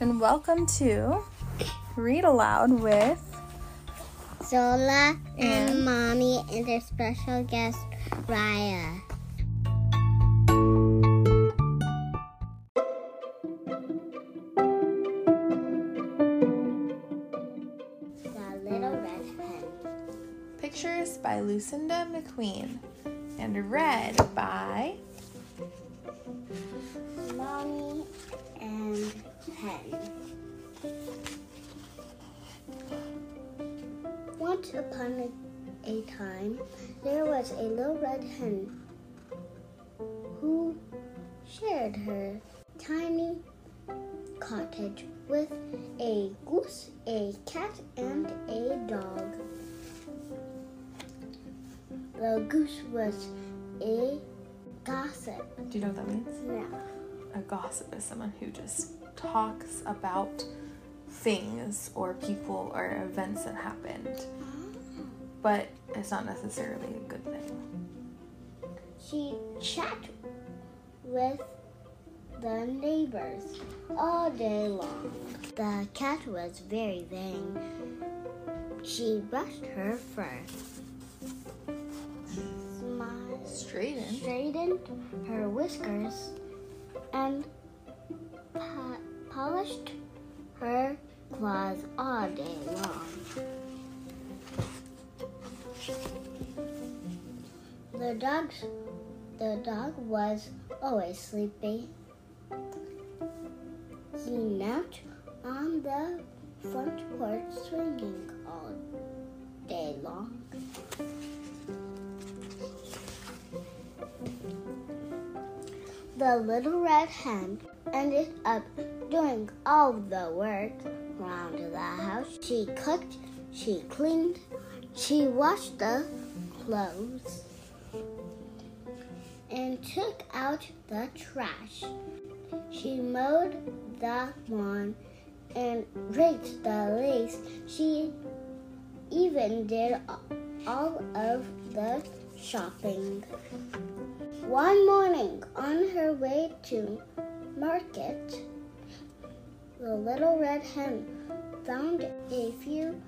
and welcome to Read Aloud with Zola and, And- Mommy and their special guest, Raya. The Little Red Hen. Pictures by Lucinda McQueen and read by Mommy and Once upon a, a time, there was a little red hen who shared her tiny cottage with a goose, a cat, and a dog. The goose was a gossip. Do you know what that means? Yeah. A gossip is someone who just talks about things or people or events that happened, but it's not necessarily a good thing. She chat with the neighbors all day long. The cat was very vain. She brushed her fur, smiled, Straighten. straightened her whiskers, and polished her claws all day long. The dog's the dog was always sleepy. He napped on the front porch swinging all day long. The little red hen ended up doing all the work around the house. She cooked, she cleaned, she washed the clothes and took out the trash. She mowed the lawn and raked the leaves. She even did all of the shopping. One morning, on her way to market, the little red hen found a few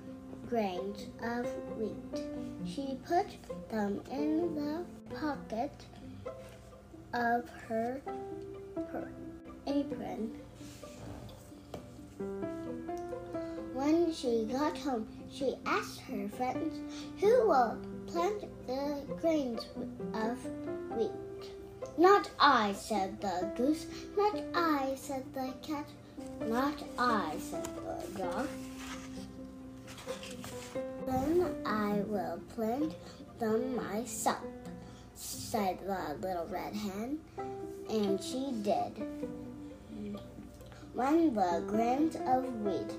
grains of wheat. She put them in the pocket of her, her apron. When she got home, she asked her friends, Who will plant the grains of wheat? Not I, said the goose. Not I, said the cat. Not I, said the dog. Then I will plant them myself, said the little red hen, and she did. When the grains of wheat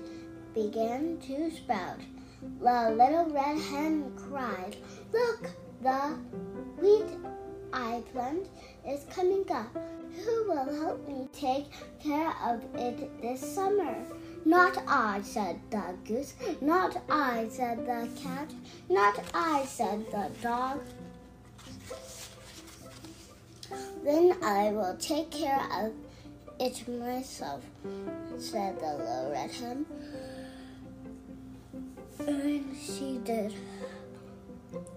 began to sprout, the little red hen cried, Look, the wheat I plant is coming up. Who will help me take care of it this summer? Not I, said the goose. Not I, said the cat. Not I, said the dog. Then I will take care of it myself, said the little red hen. And she did.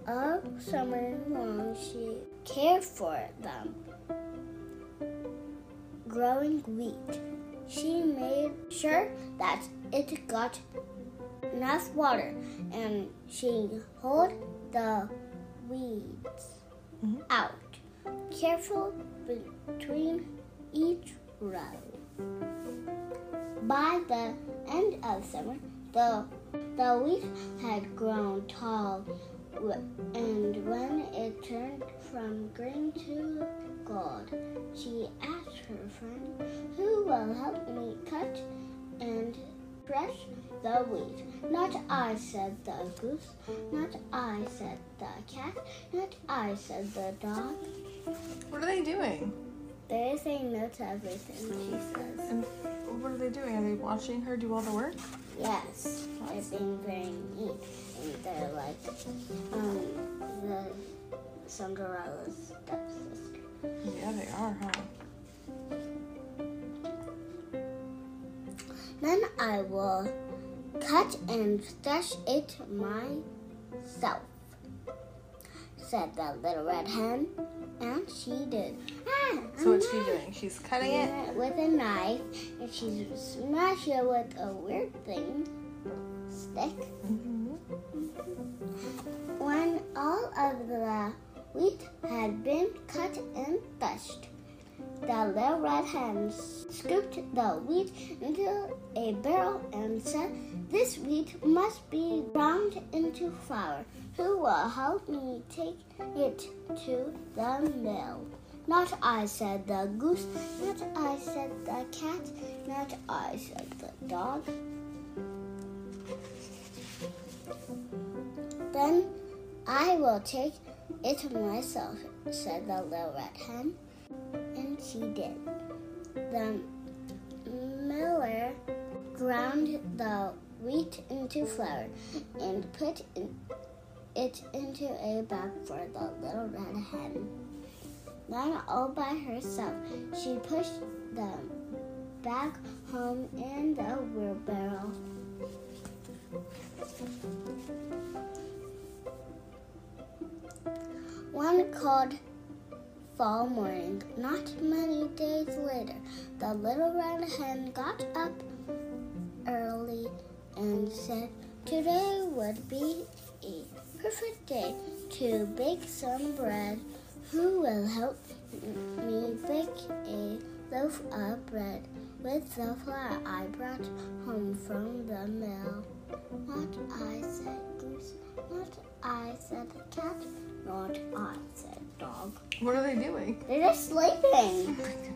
All summer long, she cared for them. Growing wheat, she made sure that it got enough water, and she pulled the weeds Mhm. out, careful between each row. By the end of summer, the the wheat had grown tall, and when it turned from green to gold, she asked her friend, "Who will help me cut and thresh the wheat?" "Not I," said the goose. "Not I," said the cat. "Not I," said the dog. What are they doing? They're saying no to everything she says. And what are they doing? Are they watching her do all the work? Yes, they're being very neat, and they're like um the Cinderella's stepsister. Yeah, they are, huh? Then I will cut and thresh it myself, said the little red hen. And she did. Ah, So what's a she doing? She's cutting it. with a knife, and she's smashing it with a weird thing, stick. Mhm. When all of the wheat had been cut and threshed, the little red hen scooped the wheat into a barrel and said, This wheat must be ground into flour. Who will help me take it to the mill? Not I, said the goose. Not I, said the cat. Not I, said the dog. Then I will take it myself, said the little red hen. She did. The miller ground the wheat into flour and put it into a bag for the little red hen. Then, all by herself, she pushed the bag home in the wheelbarrow. One cold fall morning, not many days later, the little red hen got up early and said, Today would be a perfect day to bake some bread. Who will help me bake a loaf of bread with the flour I brought home from the mill? Not I, said goose. Not I, said cat. Not I, said dog. What are they doing? They're just sleeping. Oh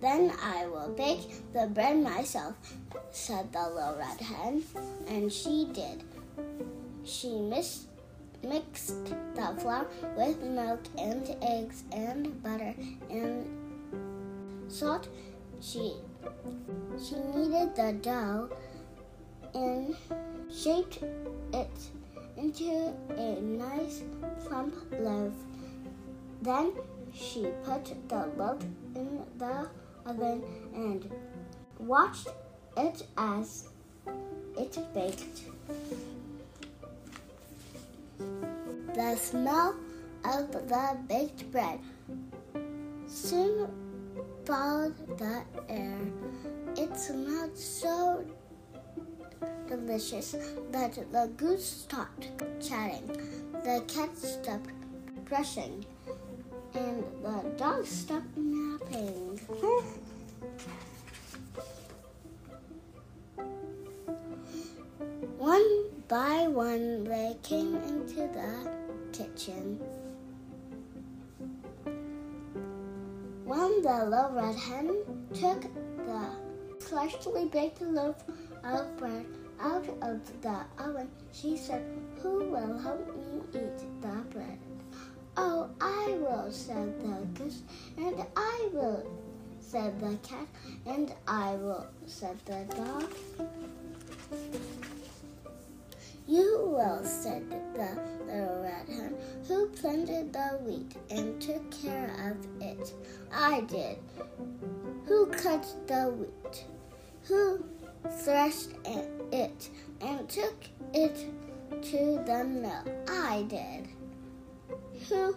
then I will bake the bread myself, said the little red hen. And she did. She mis- mixed the flour with milk and eggs and butter and salt. She she kneaded the dough and shaped it into a nice plump loaf. Then she put the loaf in the oven and watched it as it baked. The smell of the baked bread soon filled the air. It smelled so delicious that the goose stopped chatting, the cat stopped brushing, and the dog stopped napping. One by one, they came into the kitchen. When the little red hen took the freshly baked loaf bread out of the oven, she said, Who will help me eat the bread? Oh, I will, said the goose, and I will, said the cat, and I will, said the dog. You will, said the little red hen, who planted the wheat and took care of it. I did. Who cut the wheat? Who threshed it and took it to the mill? I did. Who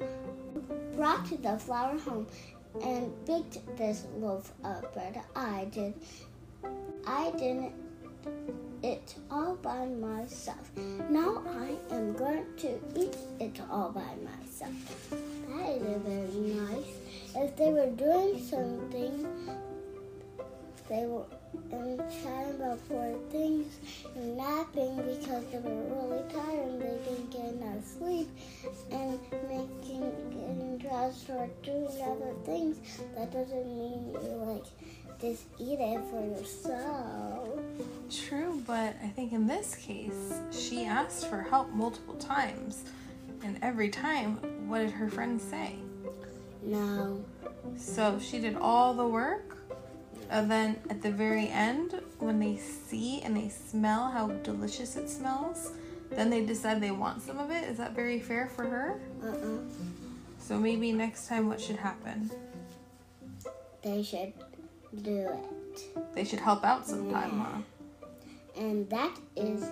brought the flour home and baked this loaf of bread? I did. I didn't it all by myself. Now I am going to eat it all by myself. That is very nice. If they were doing something, they were um, chatting about poor things and napping because they were really tired and they didn't get enough sleep and making getting dressed or doing other things. That doesn't mean you like just eat it for yourself. True, but I think in this case, she asked for help multiple times. And every time, what did her friend say? No. So she did all the work. And then at the very end, when they see and they smell how delicious it smells, then they decide they want some of it. Is that very fair for her? Uh-uh. So maybe next time, what should happen? they should do it. They should help out sometime, Yeah. huh? And that is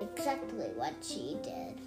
exactly what she did.